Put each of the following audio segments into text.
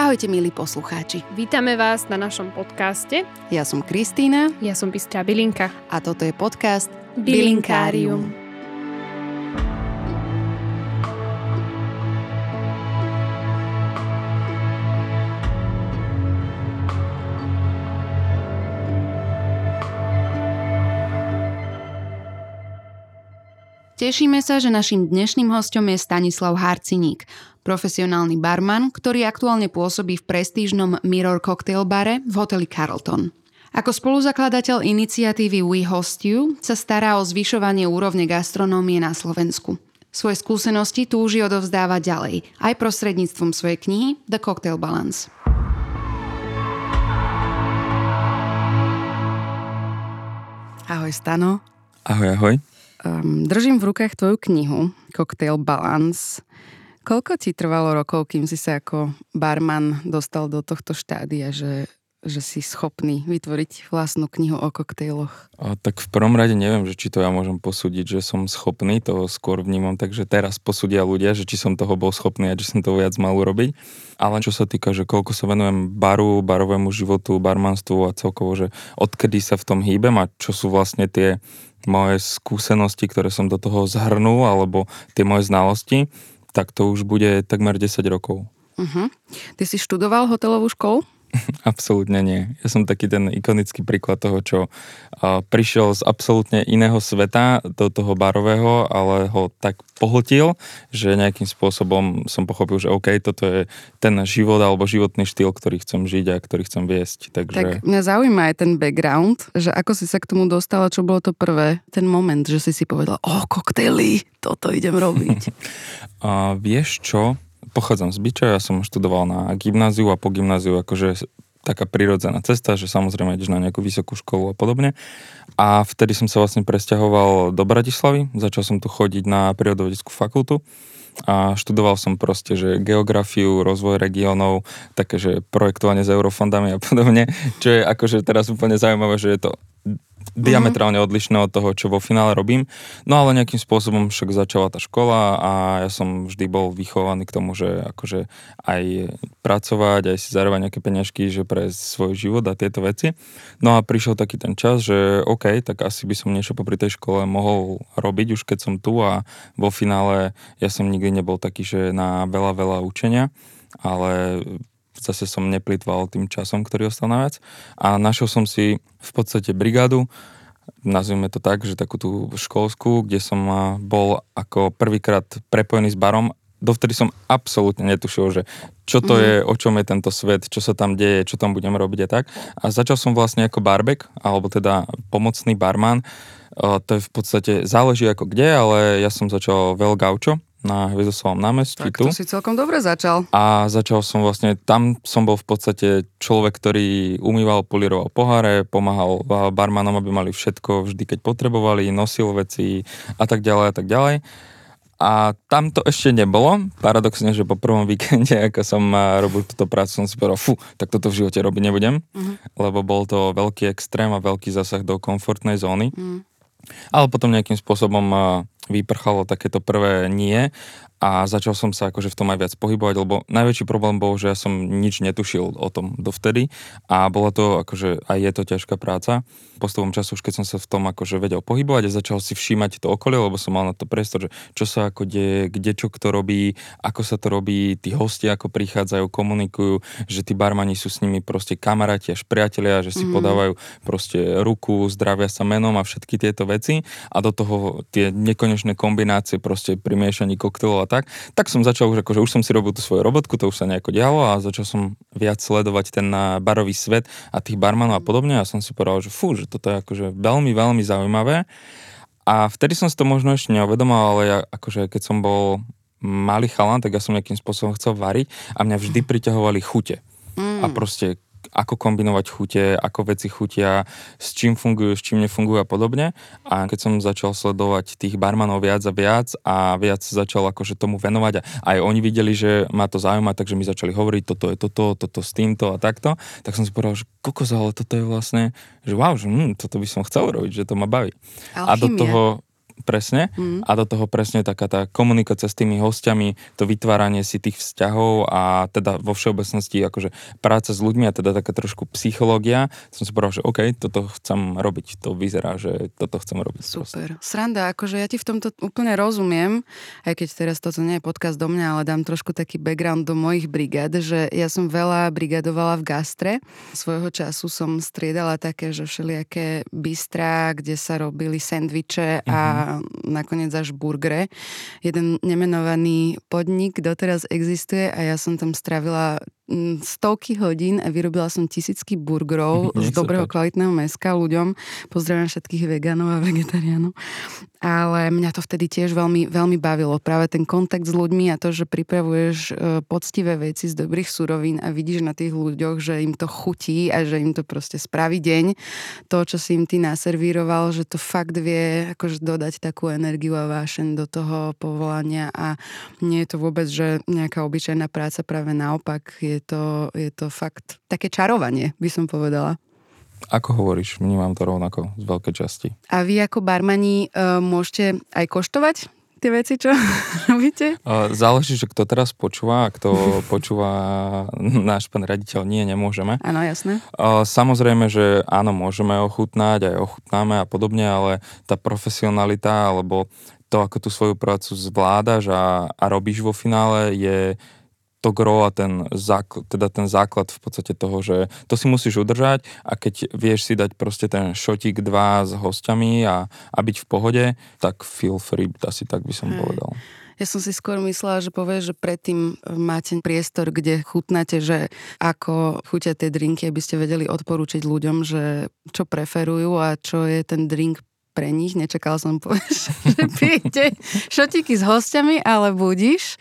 Ahojte milí poslucháči. Vítame vás na našom podcaste. Ja som Kristýna. Ja som Bystrá Bilinka. A toto je podcast Bilinkárium. Bilinkárium. Tešíme sa, že našim dnešným hostom je Stanislav Harciník, profesionálny barman, ktorý aktuálne pôsobí v prestížnom Mirror Cocktail bare v hoteli Carlton. Ako spoluzakladateľ iniciatívy We Host You sa stará o zvyšovanie úrovne gastronómie na Slovensku. Svoje skúsenosti túži odovzdávať ďalej, aj prostredníctvom svojej knihy The Cocktail Balance. Ahoj Stano. Ahoj, ahoj. Um, držím v rukách tvoju knihu Cocktail Balance. Koľko ti trvalo rokov, kým si sa ako barman dostal do tohto štádia, že, že si schopný vytvoriť vlastnú knihu o koktejloch? A, tak v prvom rade neviem, že či to ja môžem posúdiť, že som schopný, to skôr vnímam, takže teraz posúdia ľudia, že či som toho bol schopný a či som to viac mal urobiť. Ale čo sa týka, že koľko sa venujem baru, barovému životu, barmanstvu a celkovo, že odkedy sa v tom hýbem a čo sú vlastne tie moje skúsenosti, ktoré som do toho zhrnul, alebo tie moje znalosti, tak to už bude takmer 10 rokov. Uh-huh. Ty si študoval hotelovú školu? Absolútne nie. Ja som taký ten ikonický príklad toho, čo uh, prišiel z absolútne iného sveta do toho barového, ale ho tak pohltil, že nejakým spôsobom som pochopil, že OK, toto je ten život alebo životný štýl, ktorý chcem žiť a ktorý chcem viesť. Takže... Tak mňa zaujíma aj ten background, že ako si sa k tomu dostala, čo bolo to prvé, ten moment, že si si povedala, o, koktejly, toto idem robiť. uh, vieš čo? Pochádzam z Byča, ja som študoval na gymnáziu a po gymnáziu akože taká prirodzená cesta, že samozrejme ideš na nejakú vysokú školu a podobne. A vtedy som sa vlastne presťahoval do Bratislavy, začal som tu chodiť na prírodovedeckú fakultu a študoval som proste, že geografiu, rozvoj regiónov, také, že projektovanie s eurofondami a podobne, čo je akože teraz úplne zaujímavé, že je to diametrálne odlišné od toho, čo vo finále robím. No ale nejakým spôsobom však začala tá škola a ja som vždy bol vychovaný k tomu, že akože aj pracovať, aj si zarábať nejaké peňažky, že pre svoj život a tieto veci. No a prišiel taký ten čas, že OK, tak asi by som niečo popri tej škole mohol robiť už keď som tu a vo finále ja som nikdy nebol taký, že na veľa, veľa učenia, ale zase som neplýtval tým časom, ktorý ostal naviac. A našiel som si v podstate brigádu, nazvime to tak, že takú tú školskú, kde som bol ako prvýkrát prepojený s barom dovtedy som absolútne netušil, že čo to mm. je, o čom je tento svet, čo sa tam deje, čo tam budem robiť a tak. A začal som vlastne ako barbek, alebo teda pomocný barman. To je v podstate, záleží ako kde, ale ja som začal veľ gaučo, na Hviezdoslavom námestí tak tu. to si celkom dobre začal. A začal som vlastne, tam som bol v podstate človek, ktorý umýval, políroval poháre, pomáhal barmanom, aby mali všetko vždy, keď potrebovali, nosil veci a tak ďalej a tak ďalej. A tam to ešte nebolo. Paradoxne, že po prvom víkende, ako som robil túto prácu, som si povedal, fú, tak toto v živote robiť nebudem, uh-huh. lebo bol to veľký extrém a veľký zasah do komfortnej zóny. Uh-huh. Ale potom nejakým spôsobom vyprchalo takéto prvé nie a začal som sa akože v tom aj viac pohybovať, lebo najväčší problém bol, že ja som nič netušil o tom dovtedy a bola to akože aj je to ťažká práca. Postupom času už keď som sa v tom akože vedel pohybovať a začal si všímať to okolie, lebo som mal na to priestor, že čo sa ako deje, kde čo kto robí, ako sa to robí, tí hostia ako prichádzajú, komunikujú, že tí barmani sú s nimi proste kamaráti až priatelia, že si mm. podávajú proste ruku, zdravia sa menom a všetky tieto veci a do toho tie nekonečné kombinácie proste pri miešaní koktejlov a tak, tak som začal už, akože už som si robil tú svoju robotku, to už sa nejako dialo a začal som viac sledovať ten barový svet a tých barmanov a podobne a som si povedal, že fú, že toto je akože veľmi, veľmi zaujímavé. A vtedy som si to možno ešte neuvedomal, ale ja akože keď som bol malý chalan, tak ja som nejakým spôsobom chcel variť a mňa vždy priťahovali chute. Mm. A proste ako kombinovať chute, ako veci chutia, s čím fungujú, s čím nefungujú a podobne. A keď som začal sledovať tých barmanov viac a viac a viac začal akože tomu venovať a aj oni videli, že ma to zaujíma, takže mi začali hovoriť, toto je toto, toto s týmto a takto, tak som si povedal, že kokos, ale toto je vlastne, že wow, že hm, toto by som chcel robiť, že to ma baví. Alchymia. A do toho presne. Mm. A do toho presne taká tá komunikácia s tými hostiami, to vytváranie si tých vzťahov a teda vo všeobecnosti akože práca s ľuďmi a teda taká trošku psychológia. Som si povedal, že OK, toto chcem robiť. To vyzerá, že toto chcem robiť. Super. Proste. Sranda, akože ja ti v tomto úplne rozumiem, aj keď teraz toto nie je podcast do mňa, ale dám trošku taký background do mojich brigád, že ja som veľa brigadovala v gastre. Svojho času som striedala také, že všelijaké bystrá, kde sa robili sendviče a mm-hmm. Nakoniec až burgere. Jeden nemenovaný podnik doteraz existuje a ja som tam stravila stovky hodín a vyrobila som tisícky burgerov z dobrého kvalitného meska ľuďom. Pozdravím všetkých vegánov a vegetariánov. Ale mňa to vtedy tiež veľmi, veľmi bavilo. Práve ten kontakt s ľuďmi a to, že pripravuješ e, poctivé veci z dobrých surovín a vidíš na tých ľuďoch, že im to chutí a že im to proste spraví deň. To, čo si im ty naservíroval, že to fakt vie akože dodať takú energiu a vášen do toho povolania a nie je to vôbec, že nejaká obyčajná práca práve naopak je to, je to fakt také čarovanie, by som povedala. Ako hovoríš, vnímam to rovnako z veľkej časti. A vy ako barmani uh, môžete aj koštovať tie veci, čo robíte? Záleží, že kto teraz počúva, a kto počúva náš pán raditeľ, nie, nemôžeme. Áno, jasné. Samozrejme, že áno, môžeme ochutnať, aj ochutnáme a podobne, ale tá profesionalita, alebo to, ako tú svoju prácu zvládaš a, a robíš vo finále, je to gro a ten základ, teda ten základ v podstate toho, že to si musíš udržať a keď vieš si dať proste ten šotík dva s hostiami a, a byť v pohode, tak feel free, asi tak by som Hej. povedal. Ja som si skôr myslela, že povieš, že predtým máte priestor, kde chutnáte, že ako chutia tie drinky, aby ste vedeli odporúčiť ľuďom, že čo preferujú a čo je ten drink pre nich. Nečakala som že pijete šotíky s hostiami, ale budíš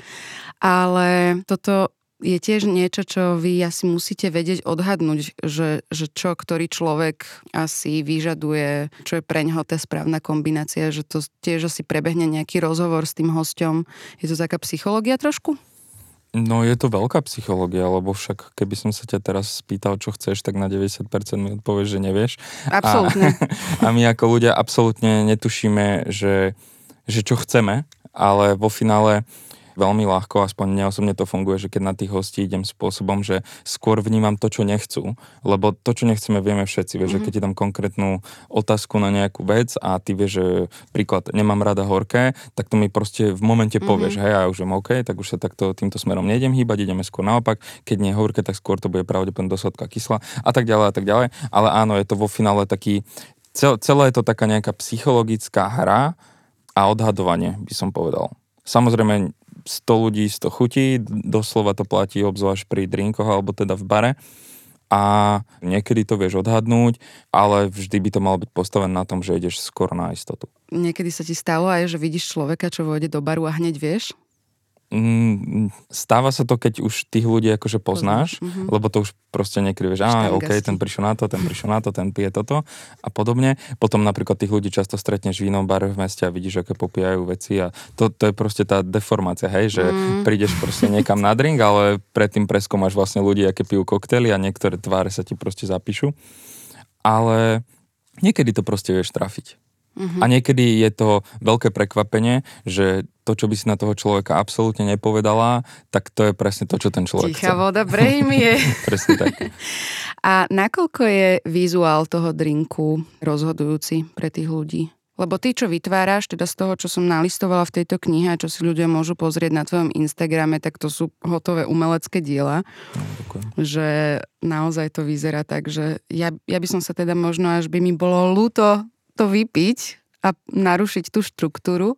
ale toto je tiež niečo, čo vy asi musíte vedieť odhadnúť, že, že čo ktorý človek asi vyžaduje, čo je pre neho tá správna kombinácia, že to tiež asi prebehne nejaký rozhovor s tým hosťom. Je to taká psychológia trošku? No je to veľká psychológia, lebo však keby som sa ťa teraz spýtal, čo chceš, tak na 90% mi odpovieš, že nevieš. Absolutne. A, a my ako ľudia absolútne netušíme, že, že čo chceme, ale vo finále veľmi ľahko, aspoň mne osobne to funguje, že keď na tých hostí idem spôsobom, že skôr vnímam to, čo nechcú, lebo to, čo nechceme, vieme všetci. Vieš, mm-hmm. že mhm. keď ti dám konkrétnu otázku na nejakú vec a ty vieš, že príklad, nemám rada horké, tak to mi proste v momente mm-hmm. povieš, hej, ja už viem OK, tak už sa takto týmto smerom nejdem hýbať, ideme skôr naopak, keď nie je horké, tak skôr to bude pravdepodobne dosodka kysla a tak ďalej a tak ďalej. Ale áno, je to vo finále taký, cel, celé je to taká nejaká psychologická hra a odhadovanie, by som povedal. Samozrejme, 100 ľudí 100 chutí, doslova to platí obzvlášť pri drinkoch alebo teda v bare a niekedy to vieš odhadnúť, ale vždy by to malo byť postavené na tom, že ideš skoro na istotu. Niekedy sa ti stalo aj, že vidíš človeka, čo vôjde do baru a hneď vieš, Mm, stáva sa to, keď už tých ľudí akože poznáš, mm-hmm. lebo to už proste niekedy vieš, á, OK, ten prišiel na to, ten prišiel na to, ten pije toto a podobne. Potom napríklad tých ľudí často stretneš v inom bare v meste a vidíš, aké popíjajú veci a to, to je proste tá deformácia, hej, že mm. prídeš proste niekam na drink, ale predtým preskúmaš vlastne ľudí, aké pijú koktely a niektoré tváre sa ti proste zapíšu. Ale niekedy to proste vieš trafiť. Uh-huh. A niekedy je to veľké prekvapenie, že to, čo by si na toho človeka absolútne nepovedala, tak to je presne to, čo ten človek Tichá chce. voda je. presne tak. A nakoľko je vizuál toho drinku rozhodujúci pre tých ľudí? Lebo ty, čo vytváraš, teda z toho, čo som nalistovala v tejto knihe a čo si ľudia môžu pozrieť na tvojom Instagrame, tak to sú hotové umelecké diela. No, že naozaj to vyzerá tak, že ja, ja by som sa teda možno, až by mi bolo ľúto to vypiť a narušiť tú štruktúru.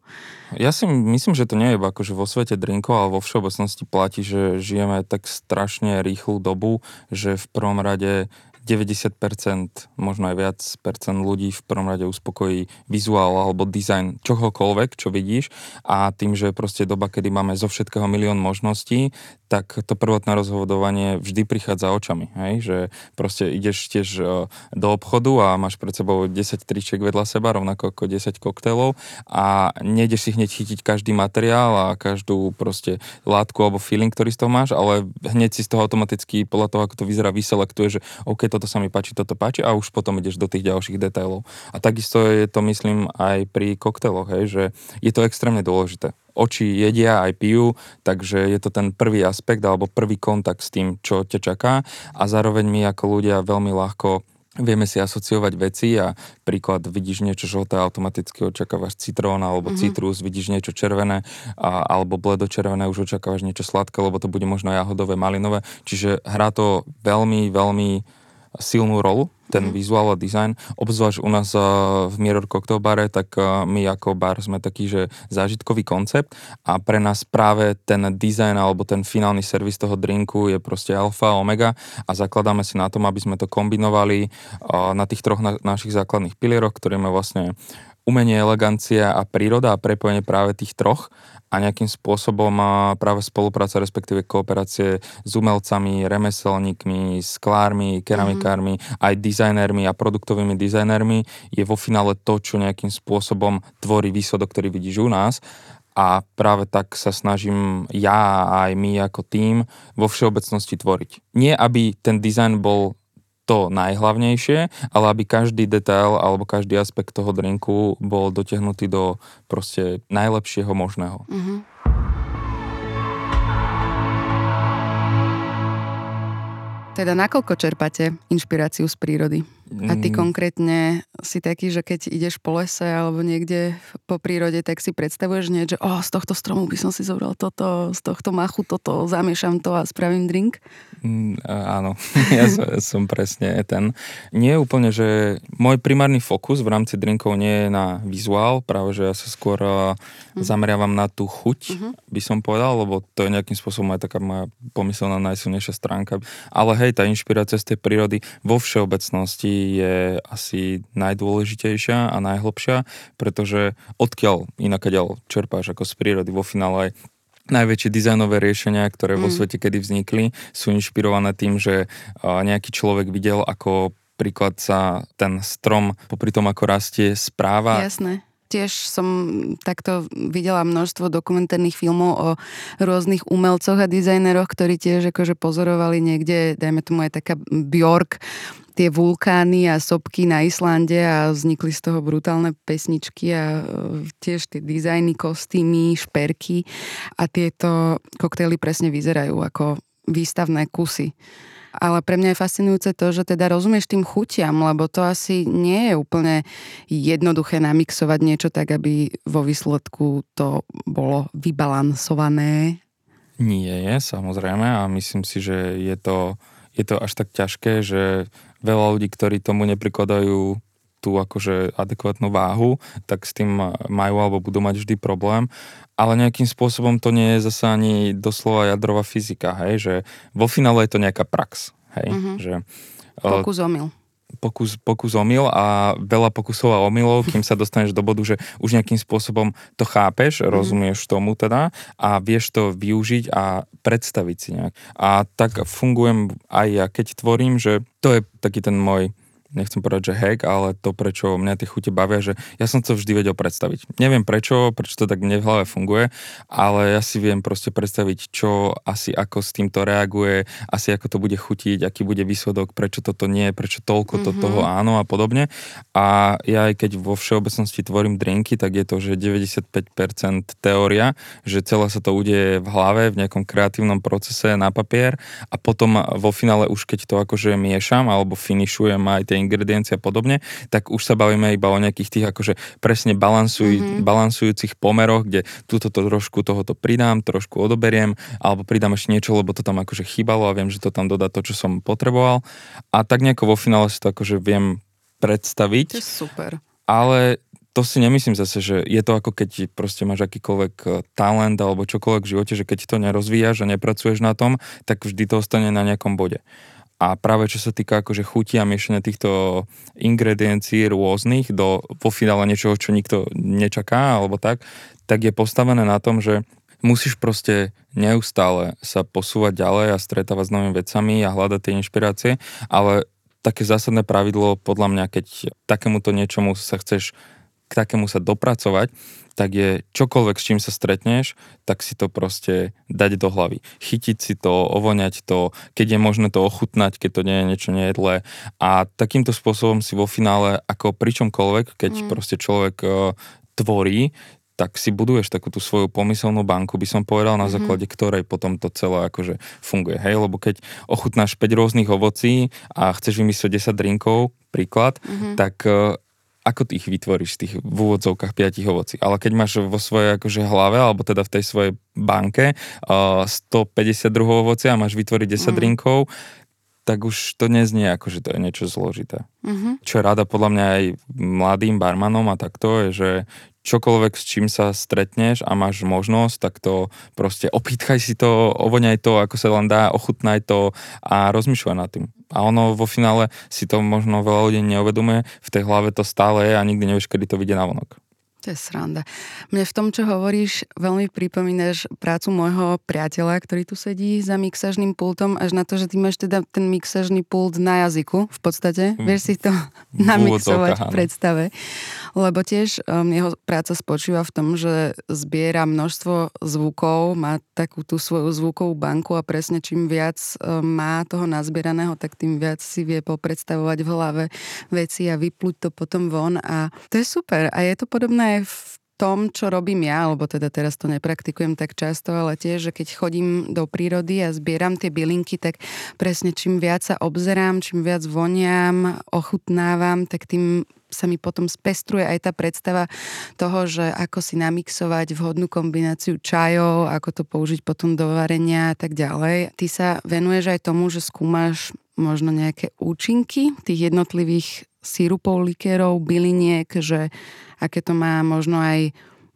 Ja si myslím, že to nie je iba akože vo svete drinkov, ale vo všeobecnosti platí, že žijeme tak strašne rýchlu dobu, že v prvom rade 90%, možno aj viac percent ľudí v prvom rade uspokojí vizuál alebo dizajn čohokoľvek, čo vidíš a tým, že proste doba, kedy máme zo všetkého milión možností, tak to prvotné rozhodovanie vždy prichádza očami, hej? že proste ideš tiež e, do obchodu a máš pred sebou 10 tričiek vedľa seba, rovnako ako 10 koktélov a nejdeš si hneď chytiť každý materiál a každú proste látku alebo feeling, ktorý z toho máš, ale hneď si z toho automaticky podľa toho, ako to vyzerá, vyselektuje, že OK, toto sa mi páči, toto páči a už potom ideš do tých ďalších detailov. A takisto je to, myslím, aj pri koktéloch, hej, že je to extrémne dôležité oči jedia aj pijú, takže je to ten prvý aspekt alebo prvý kontakt s tým, čo ťa čaká a zároveň my ako ľudia veľmi ľahko vieme si asociovať veci a príklad vidíš niečo žlté, automaticky očakávaš citrón alebo mm-hmm. citrus, vidíš niečo červené a, alebo bledočervené, už očakávaš niečo sladké, lebo to bude možno jahodové, malinové. Čiže hrá to veľmi, veľmi silnú rolu ten mm. vizuál a design. Obzvlášť u nás uh, v Mirror Cocktail bare, tak uh, my ako bar sme taký, že zážitkový koncept a pre nás práve ten design alebo ten finálny servis toho drinku je proste alfa, omega a zakladáme si na tom, aby sme to kombinovali uh, na tých troch na, našich základných pilieroch, ktorými vlastne umenie, elegancia a príroda a prepojenie práve tých troch a nejakým spôsobom práve spolupráca, respektíve kooperácie s umelcami, remeselníkmi, sklármi, keramikármi, mm-hmm. aj dizajnérmi a produktovými dizajnérmi je vo finále to, čo nejakým spôsobom tvorí výsledok, ktorý vidíš u nás a práve tak sa snažím ja a aj my ako tým vo všeobecnosti tvoriť. Nie, aby ten dizajn bol to najhlavnejšie, ale aby každý detail alebo každý aspekt toho drinku bol dotiahnutý do proste najlepšieho možného. Mm-hmm. Teda nakoľko čerpáte inšpiráciu z prírody? A ty mm. konkrétne si taký, že keď ideš po lese alebo niekde po prírode, tak si predstavuješ nie, že oh, z tohto stromu by som si zobral toto, z tohto machu toto, zamiešam to a spravím drink? Mm, áno, ja som, som presne ten. Nie je úplne, že môj primárny fokus v rámci drinkov nie je na vizuál, práve že ja sa skôr mm. zameriavam na tú chuť, mm-hmm. by som povedal, lebo to je nejakým spôsobom aj taká moja pomyselná najsilnejšia stránka. Ale hej, tá inšpirácia z tej prírody vo všeobecnosti je asi najdôležitejšia a najhlbšia, pretože odkiaľ inakaďal čerpáš ako z prírody vo finále aj najväčšie dizajnové riešenia, ktoré mm. vo svete kedy vznikli, sú inšpirované tým, že nejaký človek videl, ako príklad sa ten strom popri tom, ako rastie, správa. Jasné tiež som takto videla množstvo dokumentárnych filmov o rôznych umelcoch a dizajneroch, ktorí tiež akože pozorovali niekde, dajme tomu aj taká Bjork, tie vulkány a sopky na Islande a vznikli z toho brutálne pesničky a e, tiež tie dizajny, kostýmy, šperky a tieto koktejly presne vyzerajú ako výstavné kusy ale pre mňa je fascinujúce to, že teda rozumieš tým chutiam, lebo to asi nie je úplne jednoduché namixovať niečo tak, aby vo výsledku to bolo vybalansované. Nie je, samozrejme, a myslím si, že je to, je to až tak ťažké, že veľa ľudí, ktorí tomu neprikladajú tú akože adekvátnu váhu, tak s tým majú alebo budú mať vždy problém. Ale nejakým spôsobom to nie je zase ani doslova jadrová fyzika, hej, že vo finále je to nejaká prax, hej, mm-hmm. že... Pokus omyl pokus, pokus omyl a veľa pokusov a omylov, kým sa dostaneš do bodu, že už nejakým spôsobom to chápeš, mm-hmm. rozumieš tomu teda a vieš to využiť a predstaviť si nejak. A tak fungujem aj ja, keď tvorím, že to je taký ten môj nechcem povedať, že hack, ale to, prečo mňa tie chute bavia, že ja som to vždy vedel predstaviť. Neviem prečo, prečo to tak mne v hlave funguje, ale ja si viem proste predstaviť, čo asi ako s týmto reaguje, asi ako to bude chutiť, aký bude výsledok, prečo toto nie, prečo toľko to mm-hmm. toho áno a podobne. A ja aj keď vo všeobecnosti tvorím drinky, tak je to, že 95% teória, že celé sa to udeje v hlave, v nejakom kreatívnom procese na papier a potom vo finále už keď to akože miešam alebo finišujem aj tie ingrediencia a podobne, tak už sa bavíme iba o nejakých tých akože presne balansuj, mm-hmm. balansujúcich pomeroch, kde túto to trošku tohoto pridám, trošku odoberiem, alebo pridám ešte niečo, lebo to tam akože chýbalo a viem, že to tam dodá to, čo som potreboval. A tak nejako vo finále si to akože viem predstaviť. To je super. Ale to si nemyslím zase, že je to ako keď proste máš akýkoľvek e, talent alebo čokoľvek v živote, že keď to nerozvíjaš a nepracuješ na tom, tak vždy to ostane na nejakom bode. A práve čo sa týka akože chuti a miešania týchto ingrediencií rôznych do vo finále niečoho, čo nikto nečaká alebo tak, tak je postavené na tom, že musíš proste neustále sa posúvať ďalej a stretávať s novými vecami a hľadať tie inšpirácie, ale také zásadné pravidlo podľa mňa, keď takémuto niečomu sa chceš k takému sa dopracovať, tak je čokoľvek, s čím sa stretneš, tak si to proste dať do hlavy. Chytiť si to, ovoňať to, keď je možné to ochutnať, keď to nie je niečo nejedlé. A takýmto spôsobom si vo finále, ako pričomkoľvek, keď mm. proste človek uh, tvorí, tak si buduješ takú tú svoju pomyselnú banku, by som povedal, na mm-hmm. základe ktorej potom to celé akože funguje. Hej, lebo keď ochutnáš 5 rôznych ovocí a chceš vymyslieť 10 drinkov, príklad, mm-hmm. tak uh, ako ty ich vytvoríš z tých v úvodzovkách 5 ovocí. Ale keď máš vo svojej akože hlave, alebo teda v tej svojej banke uh, 152 ovoci a máš vytvoriť 10 mm. drinkov, tak už to neznie ako, že to je niečo zložité. Mm-hmm. Čo rada podľa mňa aj mladým barmanom a takto je, že čokoľvek s čím sa stretneš a máš možnosť, tak to proste opýtkaj si to, ovoňaj to, ako sa len dá, ochutnaj to a rozmýšľaj nad tým. A ono vo finále si to možno veľa ľudí neuvedomuje, v tej hlave to stále je a nikdy nevieš, kedy to vyjde na vonok. To je sranda. Mne v tom, čo hovoríš, veľmi pripomínaš prácu môjho priateľa, ktorý tu sedí za mixažným pultom, až na to, že ty máš teda ten mixažný pult na jazyku v podstate. Mm. Vieš si to namixovať v predstave. Lebo tiež um, jeho práca spočíva v tom, že zbiera množstvo zvukov, má takú tú svoju zvukovú banku a presne čím viac um, má toho nazbieraného, tak tým viac si vie popredstavovať v hlave veci a vyplúť to potom von a to je super. A je to podobné v tom, čo robím ja, alebo teda teraz to nepraktikujem tak často, ale tiež, že keď chodím do prírody a zbieram tie bylinky, tak presne čím viac sa obzerám, čím viac voniam, ochutnávam, tak tým sa mi potom spestruje aj tá predstava toho, že ako si namixovať vhodnú kombináciu čajov, ako to použiť potom do varenia a tak ďalej. Ty sa venuješ aj tomu, že skúmaš možno nejaké účinky tých jednotlivých sírupov, likérov, byliniek, že aké to má možno aj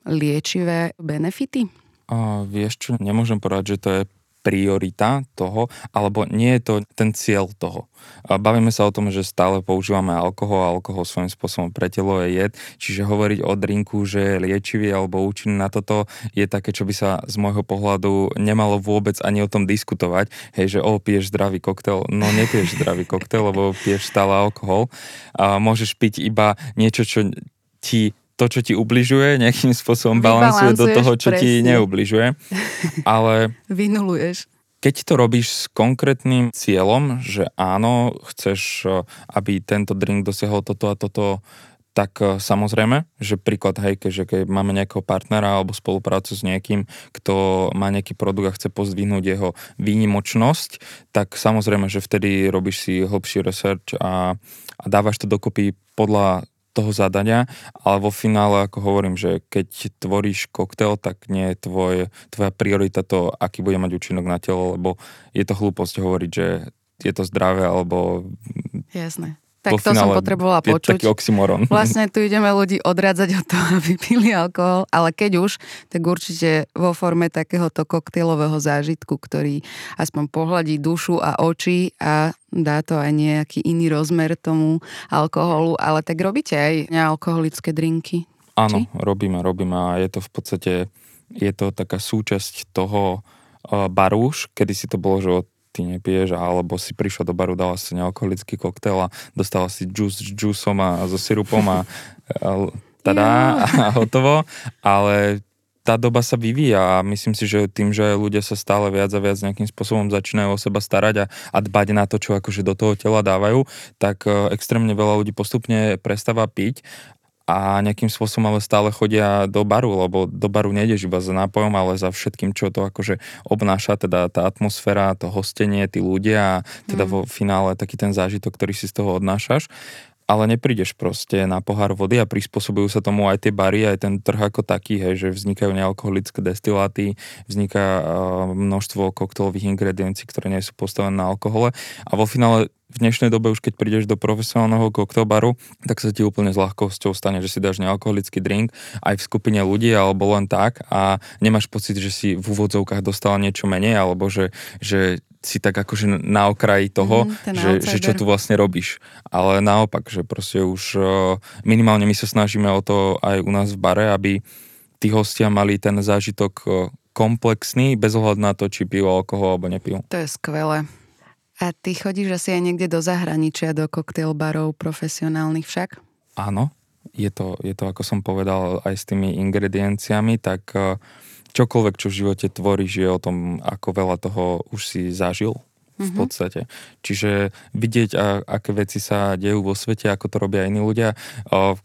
liečivé benefity? A vieš čo, nemôžem povedať, že to je priorita toho, alebo nie je to ten cieľ toho. Bavíme sa o tom, že stále používame alkohol a alkohol svojím spôsobom pre telo je jed, čiže hovoriť o drinku, že je liečivý alebo účinný na toto je také, čo by sa z môjho pohľadu nemalo vôbec ani o tom diskutovať. Hej, že o, piješ zdravý koktel. No nepiješ zdravý koktel, lebo piješ stále alkohol. A môžeš piť iba niečo, čo ti to, čo ti ubližuje, nejakým spôsobom balansuje do toho, čo presne. ti neubližuje. Ale... Vynuluješ. Keď to robíš s konkrétnym cieľom, že áno, chceš, aby tento drink dosiahol toto a toto, tak e, samozrejme, že príklad, hej, že keď máme nejakého partnera alebo spoluprácu s niekým, kto má nejaký produkt a chce pozdvihnúť jeho výnimočnosť, tak samozrejme, že vtedy robíš si hlbší research a, a dávaš to dokopy podľa toho zadania, ale vo finále, ako hovorím, že keď tvoríš koktail, tak nie je tvoj, tvoja priorita to, aký bude mať účinok na telo, lebo je to hlúposť hovoriť, že je to zdravé, alebo Jasné. Tak to som potrebovala počuť. taký oxymoron. Vlastne tu ideme ľudí odrádzať od toho, aby pili alkohol, ale keď už, tak určite vo forme takéhoto koktejlového zážitku, ktorý aspoň pohľadí dušu a oči a dá to aj nejaký iný rozmer tomu alkoholu, ale tak robíte aj nealkoholické drinky? Áno, Či? robíme, robíme a je to v podstate, je to taká súčasť toho uh, barúš, kedy si to bolo, že od ty nepiješ, alebo si prišla do baru, dala si nealkoholický koktail a dostala si juice s juicom a so sirupom a, a tada a hotovo, ale tá doba sa vyvíja a myslím si, že tým, že ľudia sa stále viac a viac nejakým spôsobom začínajú o seba starať a, a dbať na to, čo akože do toho tela dávajú, tak uh, extrémne veľa ľudí postupne prestáva piť a nejakým spôsobom ale stále chodia do baru, lebo do baru nejdeš iba za nápojom, ale za všetkým, čo to akože obnáša, teda tá atmosféra, to hostenie, tí ľudia a teda mm. vo finále taký ten zážitok, ktorý si z toho odnášaš ale neprídeš proste na pohár vody a prispôsobujú sa tomu aj tie bary, aj ten trh ako taký, hej, že vznikajú nealkoholické destiláty, vzniká uh, množstvo koktejlových ingrediencií, ktoré nie sú postavené na alkohole. A vo finále v dnešnej dobe už keď prídeš do profesionálneho koktelbaru, tak sa ti úplne s ľahkosťou stane, že si dáš nealkoholický drink aj v skupine ľudí alebo len tak a nemáš pocit, že si v úvodzovkách dostala niečo menej alebo že, že si tak akože na okraji toho, mm, že, že čo tu vlastne robíš. Ale naopak, že proste už minimálne my sa snažíme o to aj u nás v bare, aby tí hostia mali ten zážitok komplexný, bez ohľadu na to, či pil alkohol alebo nepil. To je skvelé. A ty chodíš asi aj niekde do zahraničia, do koktejlbarov profesionálnych však? Áno, je to, je to, ako som povedal, aj s tými ingredienciami, tak eh, čokoľvek, čo v živote tvoríš, je o tom, ako veľa toho už si zažil v mhm. podstate. Čiže vidieť, a, aké veci sa dejú vo svete, ako to robia iní ľudia.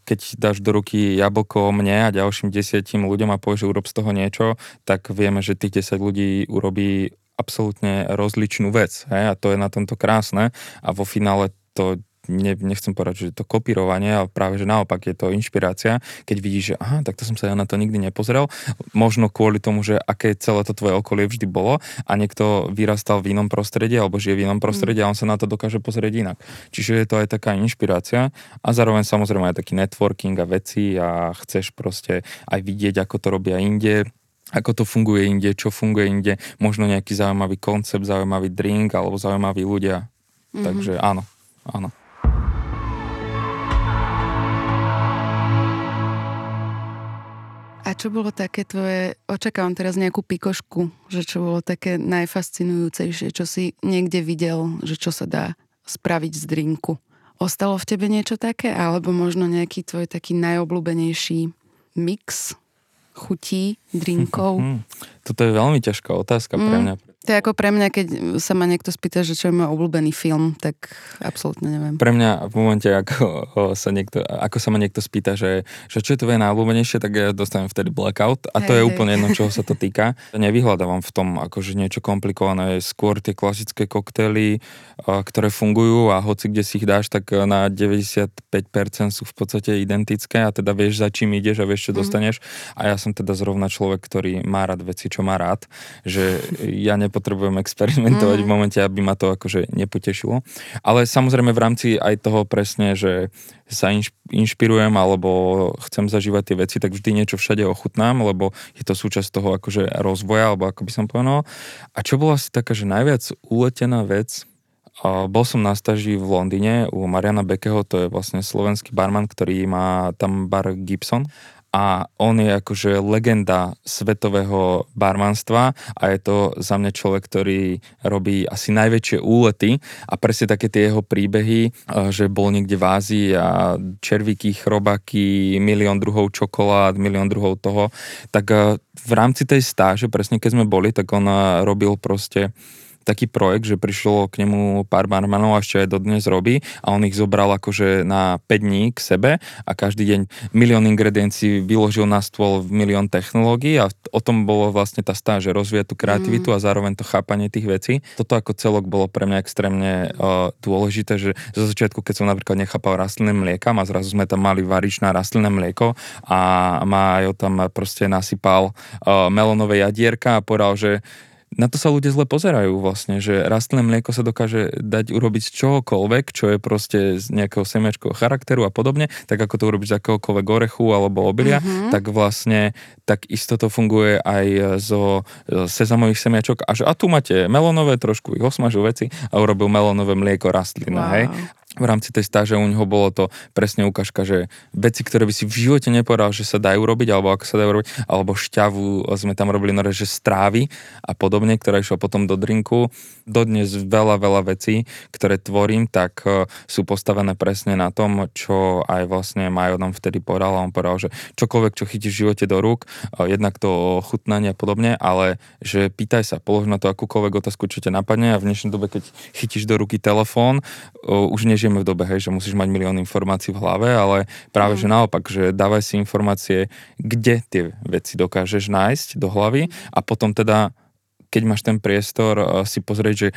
Keď dáš do ruky jablko mne a ďalším desiatim ľuďom a povieš, že urob z toho niečo, tak vieme, že tých 10 ľudí urobí absolútne rozličnú vec. Hej? A to je na tomto krásne. A vo finále to ne, nechcem povedať, že je to kopírovanie, ale práve, že naopak je to inšpirácia, keď vidíš, že aha, takto som sa ja na to nikdy nepozrel, možno kvôli tomu, že aké celé to tvoje okolie vždy bolo a niekto vyrastal v inom prostredí alebo žije v inom prostredí mm. a on sa na to dokáže pozrieť inak. Čiže je to aj taká inšpirácia a zároveň samozrejme aj taký networking a veci a chceš proste aj vidieť, ako to robia inde, ako to funguje inde, čo funguje inde, možno nejaký zaujímavý koncept, zaujímavý drink alebo zaujímaví ľudia. Mm-hmm. Takže áno, áno. A čo bolo také tvoje, očakávam teraz nejakú pikošku, že čo bolo také najfascinujúcejšie, čo si niekde videl, že čo sa dá spraviť z drinku. Ostalo v tebe niečo také? Alebo možno nejaký tvoj taký najobľúbenejší mix chutí, drinkov? Toto je veľmi ťažká otázka pre mm. mňa, to je ako pre mňa, keď sa ma niekto spýta, že čo je môj obľúbený film, tak absolútne neviem. Pre mňa v momente, ako sa, niekto, ako sa ma niekto spýta, že, že čo je tvoje najobľúbenejšie, tak ja dostanem vtedy blackout a to hej, je hej. úplne jedno, čoho sa to týka. Nevyhľadávam v tom akože niečo komplikované, skôr tie klasické koktely, ktoré fungujú a hoci kde si ich dáš, tak na 95% sú v podstate identické a teda vieš, za čím ideš a vieš, čo mm. dostaneš. A ja som teda zrovna človek, ktorý má rád veci, čo má rád, že ja ne nepotrebujem experimentovať mm. v momente, aby ma to akože nepotešilo. Ale samozrejme v rámci aj toho presne, že sa inš, inšpirujem alebo chcem zažívať tie veci, tak vždy niečo všade ochutnám, lebo je to súčasť toho akože rozvoja, alebo ako by som povedal. A čo bola asi taká, že najviac uletená vec, bol som na staži v Londýne u Mariana Bekeho, to je vlastne slovenský barman, ktorý má tam bar Gibson a on je akože legenda svetového barmanstva a je to za mňa človek, ktorý robí asi najväčšie úlety a presne také tie jeho príbehy, že bol niekde v Ázii a červíky, chrobaky, milión druhov čokolád, milión druhov toho, tak v rámci tej stáže, presne keď sme boli, tak on robil proste taký projekt, že prišlo k nemu pár barmanov a ešte aj dodnes robí a on ich zobral akože na 5 dní k sebe a každý deň milión ingrediencií vyložil na stôl milión technológií a o tom bolo vlastne tá stáž, že rozvíjať tú kreativitu mm. a zároveň to chápanie tých vecí. Toto ako celok bolo pre mňa extrémne uh, dôležité, že zo začiatku, keď som napríklad nechápal rastlinné mlieka a zrazu sme tam mali varičná rastlinné mlieko a Majo tam proste nasypal uh, melónové jadierka a povedal, že na to sa ľudia zle pozerajú vlastne, že rastlinné mlieko sa dokáže dať urobiť z čohokoľvek, čo je proste z nejakého semiačkového charakteru a podobne, tak ako to urobiť z akéhokoľvek orechu alebo obilia, mm-hmm. tak vlastne tak isto to funguje aj zo sezamových semiačok a že a tu máte melónové, trošku ich osmažil veci a urobil melónové mlieko rastlina, wow. hej v rámci tej stáže u neho bolo to presne ukážka, že veci, ktoré by si v živote nepovedal, že sa dajú robiť, alebo ako sa dajú robiť, alebo šťavu sme tam robili, no že strávy a podobne, ktorá išla potom do drinku. Dodnes veľa, veľa vecí, ktoré tvorím, tak e, sú postavené presne na tom, čo aj vlastne Majo nám vtedy povedal. A on povedal, že čokoľvek, čo chytíš v živote do rúk, e, jednak to chutnanie a podobne, ale že pýtaj sa, polož na to akúkoľvek otázku, čo ťa napadne a v dnešnej dobe, keď chytíš do ruky telefón, e, už než nežijeme v dobe, hej, že musíš mať milión informácií v hlave, ale práve, mm. že naopak, že dávaj si informácie, kde tie veci dokážeš nájsť do hlavy a potom teda, keď máš ten priestor, uh, si pozrieť, že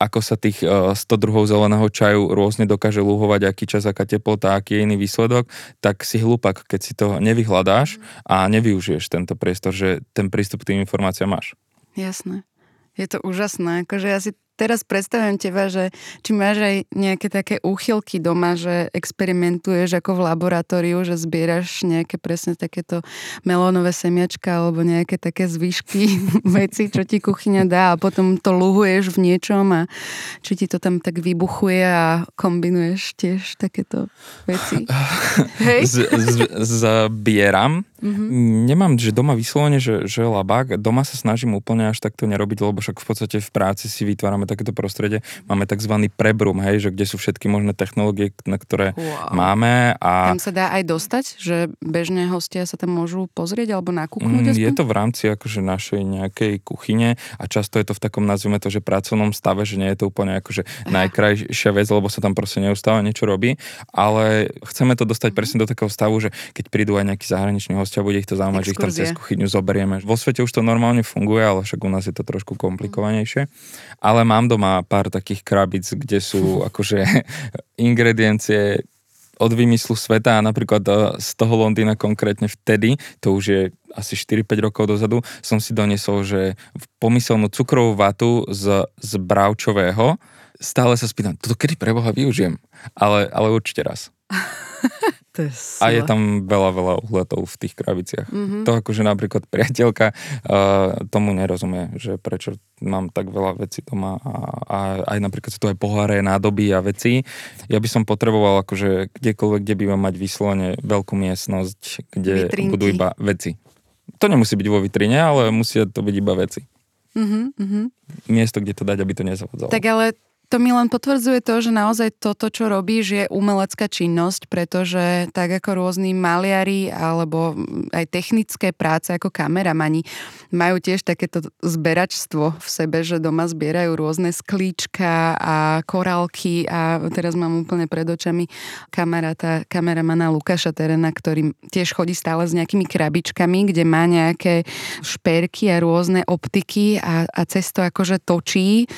ako sa tých 100 uh, druhov zeleného čaju rôzne dokáže luhovať, aký čas, aká teplota, aký je iný výsledok, tak si hlupak, keď si to nevyhľadáš a nevyužiješ tento priestor, že ten prístup k tým informáciám máš. Jasné. Je to úžasné. Akože ja si teraz predstavujem teba, že či máš aj nejaké také úchylky doma, že experimentuješ ako v laboratóriu, že zbieraš nejaké presne takéto melónové semiačka alebo nejaké také zvyšky veci, čo ti kuchyňa dá a potom to luhuješ v niečom a či ti to tam tak vybuchuje a kombinuješ tiež takéto veci. Hej? Z, z, zbieram. Mm-hmm. Nemám, že doma vyslovene, že, že labák. Doma sa snažím úplne až takto nerobiť, lebo však v podstate v práci si vytvárame takéto prostredie. Máme tzv. prebrum, hej, že kde sú všetky možné technológie, na ktoré wow. máme. A... Tam sa dá aj dostať, že bežne hostia sa tam môžu pozrieť alebo nakúknúť? Mm, je to v rámci akože našej nejakej kuchyne a často je to v takom, nazvime to, že pracovnom stave, že nie je to úplne akože najkrajšia vec, lebo sa tam proste neustále niečo robí, ale chceme to dostať presne do takého stavu, že keď prídu aj nejakí zahraniční hostia, bude ich to zaujímať, že ich tam cez kuchyňu zoberieme. Vo svete už to normálne funguje, ale však u nás je to trošku komplikovanejšie. Ale mám doma pár takých krabic, kde sú akože ingrediencie od vymyslu sveta a napríklad e, z toho Londýna konkrétne vtedy, to už je asi 4-5 rokov dozadu, som si donesol, že pomyselnú cukrovú vatu z, z bravčového, stále sa spýtam, toto kedy preboha využijem? Ale, ale určite raz. To je a je tam veľa, veľa uhletov v tých krabiciach. Mm-hmm. To akože napríklad priateľka uh, tomu nerozumie, že prečo mám tak veľa vecí doma a, a aj napríklad sú to aj poháre, nádoby a veci. Ja by som potreboval akože kdekoľvek, kde by mám mať vyslovene veľkú miestnosť, kde Vitrinky. budú iba veci. To nemusí byť vo vitrine, ale musia to byť iba veci. Mm-hmm. Miesto, kde to dať, aby to nezavodzalo. Tak ale to mi len potvrdzuje to, že naozaj toto, čo robíš, je umelecká činnosť, pretože tak ako rôzni maliari alebo aj technické práce ako kameramani majú tiež takéto zberačstvo v sebe, že doma zbierajú rôzne sklíčka a korálky a teraz mám úplne pred očami kamaráta, kameramana Lukáša Terena, ktorý tiež chodí stále s nejakými krabičkami, kde má nejaké šperky a rôzne optiky a, a cesto akože točí.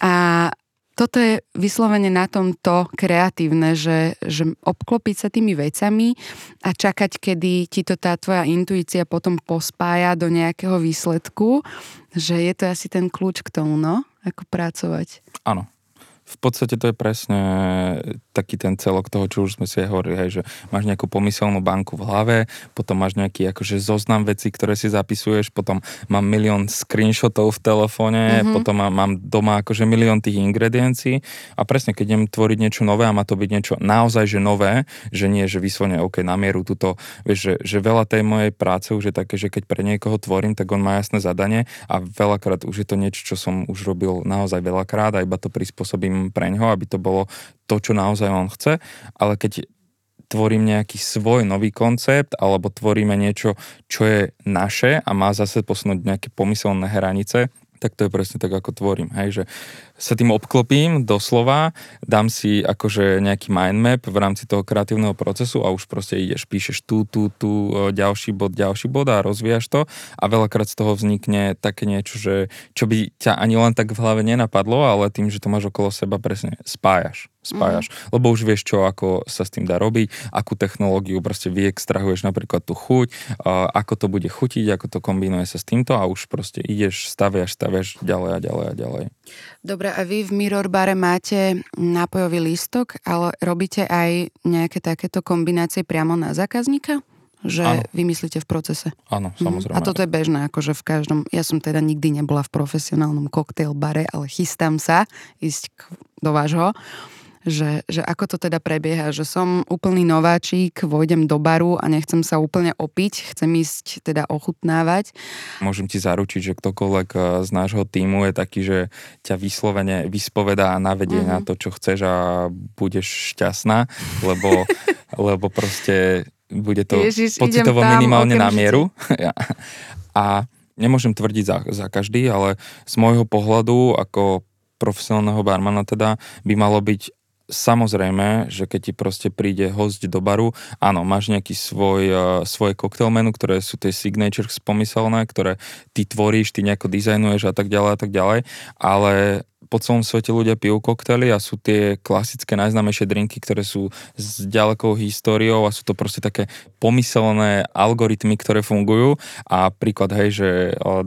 A, toto je vyslovene na tom to kreatívne, že, že obklopiť sa tými vecami a čakať, kedy ti to tá tvoja intuícia potom pospája do nejakého výsledku, že je to asi ten kľúč k tomu, no? Ako pracovať. Áno, v podstate to je presne taký ten celok toho, čo už sme si hovorili, hej, že máš nejakú pomyselnú banku v hlave, potom máš nejaký akože zoznam vecí, ktoré si zapisuješ, potom mám milión screenshotov v telefóne, mm-hmm. potom mám, mám doma akože milión tých ingrediencií a presne keď idem tvoriť niečo nové a má to byť niečo naozaj že nové, že nie, že vyslovene OK, na mieru túto, vieš, že, že veľa tej mojej práce už je také, že keď pre niekoho tvorím, tak on má jasné zadanie a veľakrát už je to niečo, čo som už robil naozaj veľakrát a iba to prispôsobím pre ňoho, aby to bolo to, čo naozaj on chce, ale keď tvorím nejaký svoj nový koncept alebo tvoríme niečo, čo je naše a má zase posunúť nejaké pomyselné hranice, tak to je presne tak, ako tvorím. Hej, že sa tým obklopím doslova, dám si akože nejaký mind map v rámci toho kreatívneho procesu a už proste ideš, píšeš tu, tu, tu, ďalší bod, ďalší bod a rozvíjaš to a veľakrát z toho vznikne také niečo, že čo by ťa ani len tak v hlave nenapadlo, ale tým, že to máš okolo seba presne spájaš spájaš. Mm. Lebo už vieš, čo, ako sa s tým dá robiť, akú technológiu proste vyextrahuješ napríklad tú chuť, uh, ako to bude chutiť, ako to kombinuje sa s týmto a už proste ideš, staviaš, staviaš ďalej a ďalej a ďalej. Dobre, a vy v Mirror Bare máte nápojový lístok, ale robíte aj nejaké takéto kombinácie priamo na zákazníka? že ano. vymyslíte v procese. Áno, samozrejme. A toto je bežné, akože v každom, ja som teda nikdy nebola v profesionálnom koktejl bare, ale chystám sa ísť do vášho že, že ako to teda prebieha, že som úplný nováčik, vojdem do baru a nechcem sa úplne opiť, chcem ísť teda ochutnávať. Môžem ti zaručiť, že ktokoľvek eh, z nášho týmu je taký, že ťa vyslovene vyspovedá a navedie mm-hmm. na to, čo chceš a budeš šťastná, lebo, lebo proste bude to Ježiš, pocitovo minimálne na mieru. a nemôžem tvrdiť za, za každý, ale z môjho pohľadu ako profesionálneho barmana teda by malo byť Samozrejme, že keď ti proste príde host do baru, áno, máš nejaký svoj, uh, svoje cocktail menu, ktoré sú tie signatures pomyselné, ktoré ty tvoríš, ty nejako dizajnuješ a tak ďalej a tak ďalej, ale po celom svete ľudia pijú koktely a sú tie klasické najznámejšie drinky, ktoré sú s ďalekou históriou a sú to proste také pomyselné algoritmy, ktoré fungujú a príklad, hej, že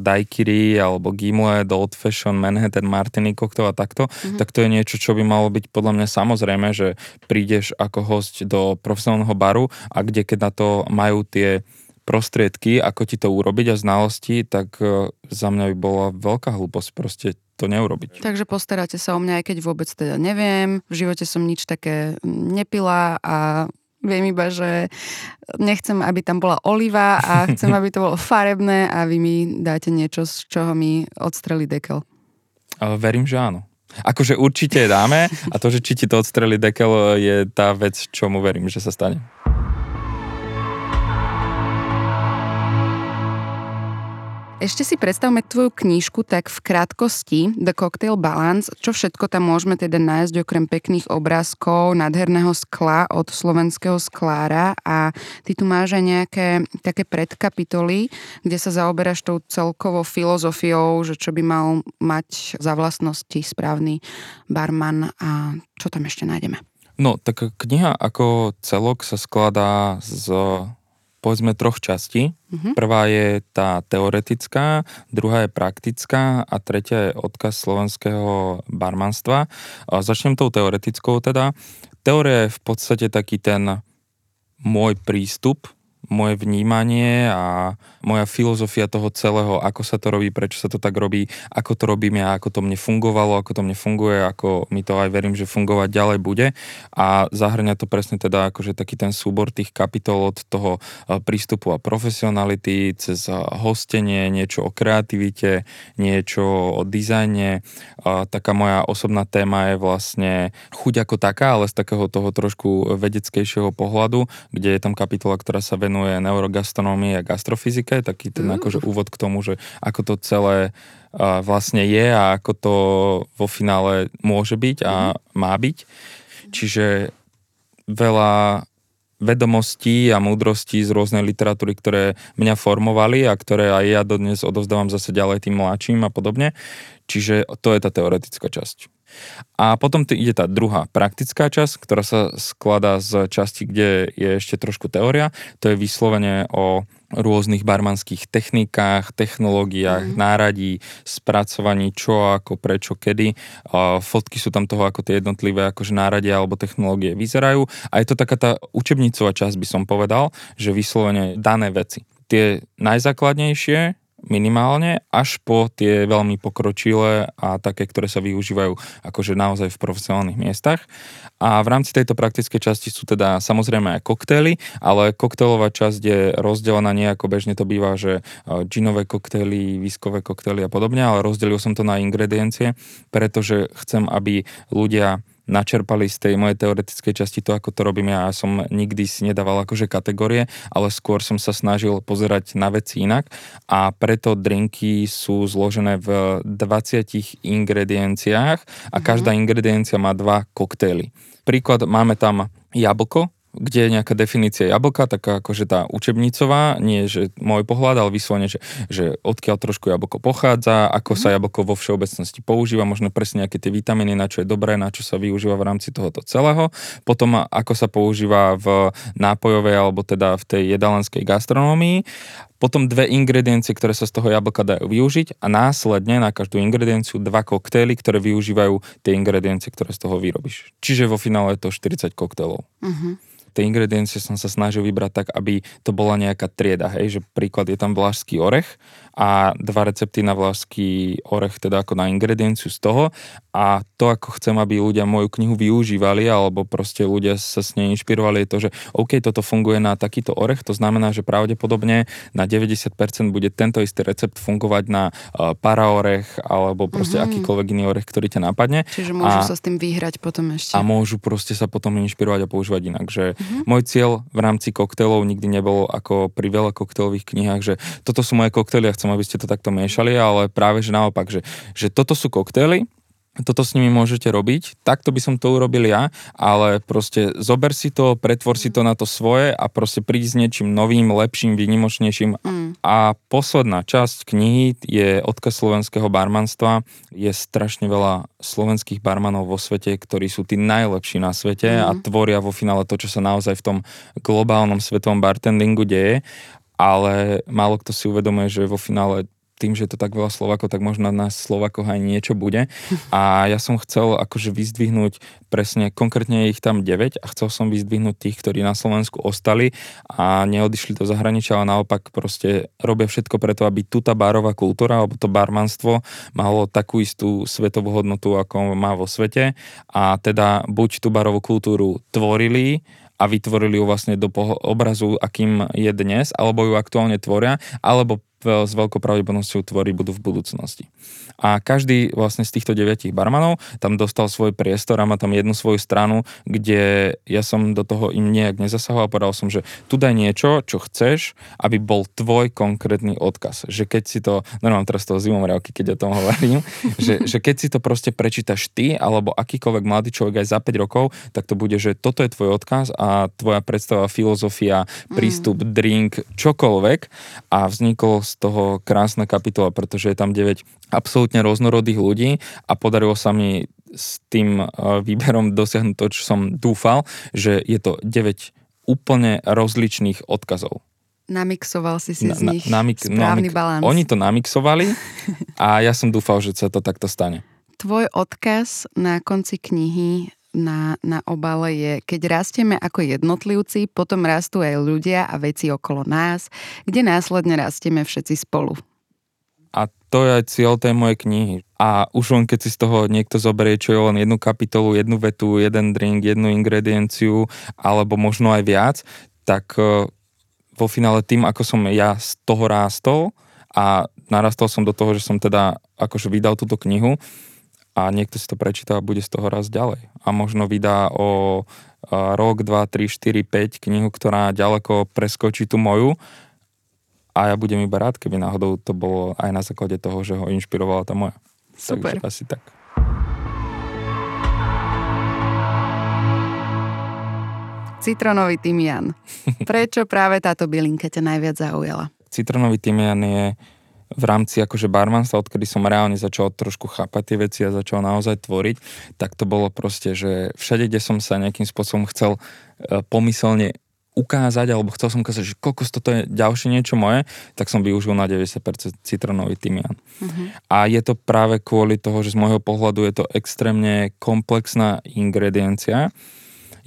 daiquiri alebo gimlet, old fashion, Manhattan, Martini cocktail a takto, mm-hmm. tak to je niečo, čo by malo byť podľa mňa samozrejme, že prídeš ako host do profesionálneho baru a kde keď na to majú tie prostriedky, ako ti to urobiť a znalosti, tak e, za mňa by bola veľká hlúposť proste to neurobiť. Takže postaráte sa o mňa, aj keď vôbec teda neviem. V živote som nič také nepila a viem iba, že nechcem, aby tam bola oliva a chcem, aby to bolo farebné a vy mi dáte niečo, z čoho mi odstrelí dekel. Verím, že áno. Akože určite dáme a to, že či ti to odstrelí dekel je tá vec, čomu verím, že sa stane. Ešte si predstavme tvoju knížku tak v krátkosti The Cocktail Balance, čo všetko tam môžeme teda nájsť okrem pekných obrázkov, nádherného skla od slovenského sklára a ty tu máš aj nejaké také predkapitoly, kde sa zaoberáš tou celkovou filozofiou, že čo by mal mať za vlastnosti správny barman a čo tam ešte nájdeme. No, tak kniha ako celok sa skladá z povedzme troch častí. Mm-hmm. Prvá je tá teoretická, druhá je praktická a tretia je odkaz slovenského barmanstva. Začnem tou teoretickou teda. Teória je v podstate taký ten môj prístup moje vnímanie a moja filozofia toho celého, ako sa to robí, prečo sa to tak robí, ako to robím ja, ako to mne fungovalo, ako to mne funguje, ako mi to aj verím, že fungovať ďalej bude. A zahrňa to presne teda akože taký ten súbor tých kapitol od toho e, prístupu a profesionality cez e, hostenie, niečo o kreativite, niečo o dizajne. A taká moja osobná téma je vlastne chuť ako taká, ale z takého toho trošku vedeckejšieho pohľadu, kde je tam kapitola, ktorá sa venuje neurogastronomii a gastrofyzike, taký ten mm. akože úvod k tomu, že ako to celé uh, vlastne je a ako to vo finále môže byť a mm. má byť. Čiže veľa vedomostí a múdrostí z rôznej literatúry, ktoré mňa formovali a ktoré aj ja dodnes odovzdávam zase ďalej tým mladším a podobne. Čiže to je tá teoretická časť. A potom ide tá druhá praktická časť, ktorá sa skladá z časti, kde je ešte trošku teória. To je vyslovene o rôznych barmanských technikách, technológiách, mm. náradí, spracovaní, čo, ako, prečo, kedy. Fotky sú tam toho, ako tie jednotlivé akože náradia alebo technológie vyzerajú. A je to taká tá učebnicová časť, by som povedal, že vyslovene dané veci. Tie najzákladnejšie minimálne, až po tie veľmi pokročilé a také, ktoré sa využívajú akože naozaj v profesionálnych miestach. A v rámci tejto praktickej časti sú teda samozrejme aj koktejly, ale koktejlová časť je rozdelená nie ako bežne to býva, že e, ginové koktejly, viskové koktejly a podobne, ale rozdelil som to na ingrediencie, pretože chcem, aby ľudia načerpali z tej mojej teoretickej časti to, ako to robím ja. Ja som nikdy si nedával akože kategórie, ale skôr som sa snažil pozerať na veci inak a preto drinky sú zložené v 20 ingredienciách a každá mhm. ingrediencia má dva koktejly. Príklad, máme tam jablko, kde je nejaká definícia jablka, taká akože tá učebnicová, nie že môj pohľad, ale vyslovene, že, že odkiaľ trošku jablko pochádza, ako sa mhm. jablko vo všeobecnosti používa, možno presne nejaké tie vitamíny, na čo je dobré, na čo sa využíva v rámci tohoto celého. Potom ako sa používa v nápojovej alebo teda v tej jedalenskej gastronómii potom dve ingrediencie, ktoré sa z toho jablka dajú využiť a následne na každú ingredienciu dva koktejly, ktoré využívajú tie ingrediencie, ktoré z toho vyrobíš. Čiže vo finále je to 40 koktejlov. Uh-huh tie ingrediencie som sa snažil vybrať tak, aby to bola nejaká trieda, hej, že príklad je tam vlážský orech a dva recepty na vlážský orech, teda ako na ingredienciu z toho a to, ako chcem, aby ľudia moju knihu využívali alebo proste ľudia sa s nej inšpirovali, je to, že OK, toto funguje na takýto orech, to znamená, že pravdepodobne na 90% bude tento istý recept fungovať na uh, paraorech alebo proste mm-hmm. akýkoľvek iný orech, ktorý ťa napadne. Čiže môžu a, sa s tým vyhrať potom ešte. A môžu proste sa potom inšpirovať a používať inak. Že mm-hmm. Môj cieľ v rámci koktejlov nikdy nebolo ako pri veľa koktejlových knihách, že toto sú moje koktejly a chcem, aby ste to takto miešali, ale práve že naopak, že, že toto sú koktejly, toto s nimi môžete robiť, takto by som to urobil ja, ale proste zober si to, pretvor si to na to svoje a proste prísť s niečím novým, lepším, výnimočnejším. Mm. A posledná časť knihy je odkaz slovenského barmanstva. Je strašne veľa slovenských barmanov vo svete, ktorí sú tí najlepší na svete mm. a tvoria vo finále to, čo sa naozaj v tom globálnom svetovom bartendingu deje ale málo kto si uvedomuje, že vo finále tým, že je to tak veľa Slovakov, tak možno na Slovakoch aj niečo bude. A ja som chcel akože vyzdvihnúť presne, konkrétne ich tam 9 a chcel som vyzdvihnúť tých, ktorí na Slovensku ostali a neodišli do zahraničia, ale naopak proste robia všetko preto, aby tu tá barová kultúra alebo to barmanstvo malo takú istú svetovú hodnotu, ako má vo svete a teda buď tú barovú kultúru tvorili a vytvorili ju vlastne do obrazu, akým je dnes, alebo ju aktuálne tvoria, alebo s veľkou pravdepodobnosťou tvorí budú v budúcnosti. A každý vlastne z týchto deviatich barmanov tam dostal svoj priestor a má tam jednu svoju stranu, kde ja som do toho im nejak nezasahoval, povedal som, že tu daj niečo, čo chceš, aby bol tvoj konkrétny odkaz. Že keď si to, no mám teraz toho zimom reálky, keď o tom hovorím, že, že keď si to proste prečítaš ty, alebo akýkoľvek mladý človek aj za 5 rokov, tak to bude, že toto je tvoj odkaz a tvoja predstava, filozofia, prístup, mm. drink, čokoľvek a vznikol z toho krásna kapitola, pretože je tam 9 absolútne rôznorodých ľudí a podarilo sa mi s tým e, výberom dosiahnuť to, čo som dúfal, že je to 9 úplne rozličných odkazov. Namixoval si si na, z nich na, namik, správny namik, balans. Oni to namixovali a ja som dúfal, že sa to takto stane. Tvoj odkaz na konci knihy na, na obale je, keď rastieme ako jednotlivci, potom rastú aj ľudia a veci okolo nás, kde následne rastieme všetci spolu. A to je aj cieľ tej mojej knihy. A už len keď si z toho niekto zoberie, čo je len jednu kapitolu, jednu vetu, jeden drink, jednu ingredienciu, alebo možno aj viac, tak e, vo finále tým, ako som ja z toho rástol a narastol som do toho, že som teda akože vydal túto knihu, a niekto si to prečíta a bude z toho raz ďalej. A možno vydá o rok, 2, 3, 4, 5 knihu, ktorá ďaleko preskočí tú moju a ja budem iba rád, keby náhodou to bolo aj na základe toho, že ho inšpirovala tá moja. Super. Takže asi tak. Citronový tymian. Prečo práve táto bylinka ťa najviac zaujala? Citronový tymian je v rámci akože barmanstva, odkedy som reálne začal trošku chápať tie veci a začal naozaj tvoriť, tak to bolo proste, že všade, kde som sa nejakým spôsobom chcel e, pomyselne ukázať, alebo chcel som ukázať, že koľko toto je ďalšie niečo moje, tak som využil na 90% citronový tymian. Uh-huh. A je to práve kvôli toho, že z môjho pohľadu je to extrémne komplexná ingrediencia,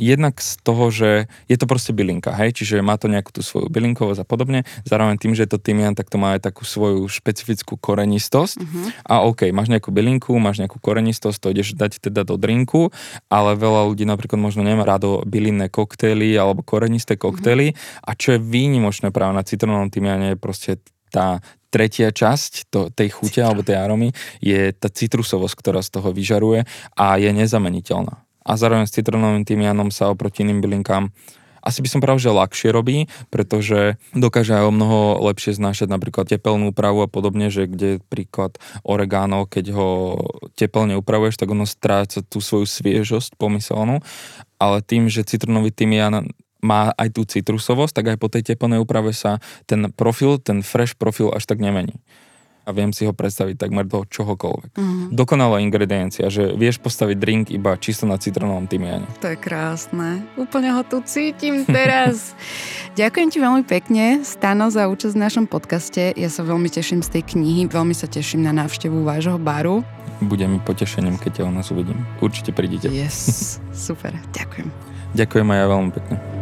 jednak z toho, že je to proste bylinka, hej, čiže má to nejakú tú svoju bylinkovosť a podobne, zároveň tým, že je to tymian, tak to má aj takú svoju špecifickú korenistosť uh-huh. a OK, máš nejakú bylinku, máš nejakú korenistosť, to ideš dať teda do drinku, ale veľa ľudí napríklad možno nemá rado bylinné koktejly alebo korenisté koktejly uh-huh. a čo je výnimočné práve na citronovom tymiane je proste tá tretia časť to, tej chute Citra. alebo tej aromy je tá citrusovosť, ktorá z toho vyžaruje a je nezameniteľná a zároveň s citronovým tymianom sa oproti iným bylinkám asi by som pravil, že ľahšie robí, pretože dokáže aj o mnoho lepšie znášať napríklad tepelnú úpravu a podobne, že kde príklad oregano, keď ho teplne upravuješ, tak ono stráca tú svoju sviežosť pomyselnú, ale tým, že citronový tymian má aj tú citrusovosť, tak aj po tej teplnej úprave sa ten profil, ten fresh profil až tak nemení a viem si ho predstaviť takmer do čohokoľvek. Mm. Dokonalá ingrediencia, že vieš postaviť drink iba čisto na citronovom tymiane. To je krásne. Úplne ho tu cítim teraz. Ďakujem ti veľmi pekne, Stano, za účasť v našom podcaste. Ja sa veľmi teším z tej knihy, veľmi sa teším na návštevu vášho baru. Bude mi potešením, keď ťa u nás uvidím. Určite prídete. Yes, super, ďakujem. Ďakujem aj ja veľmi pekne.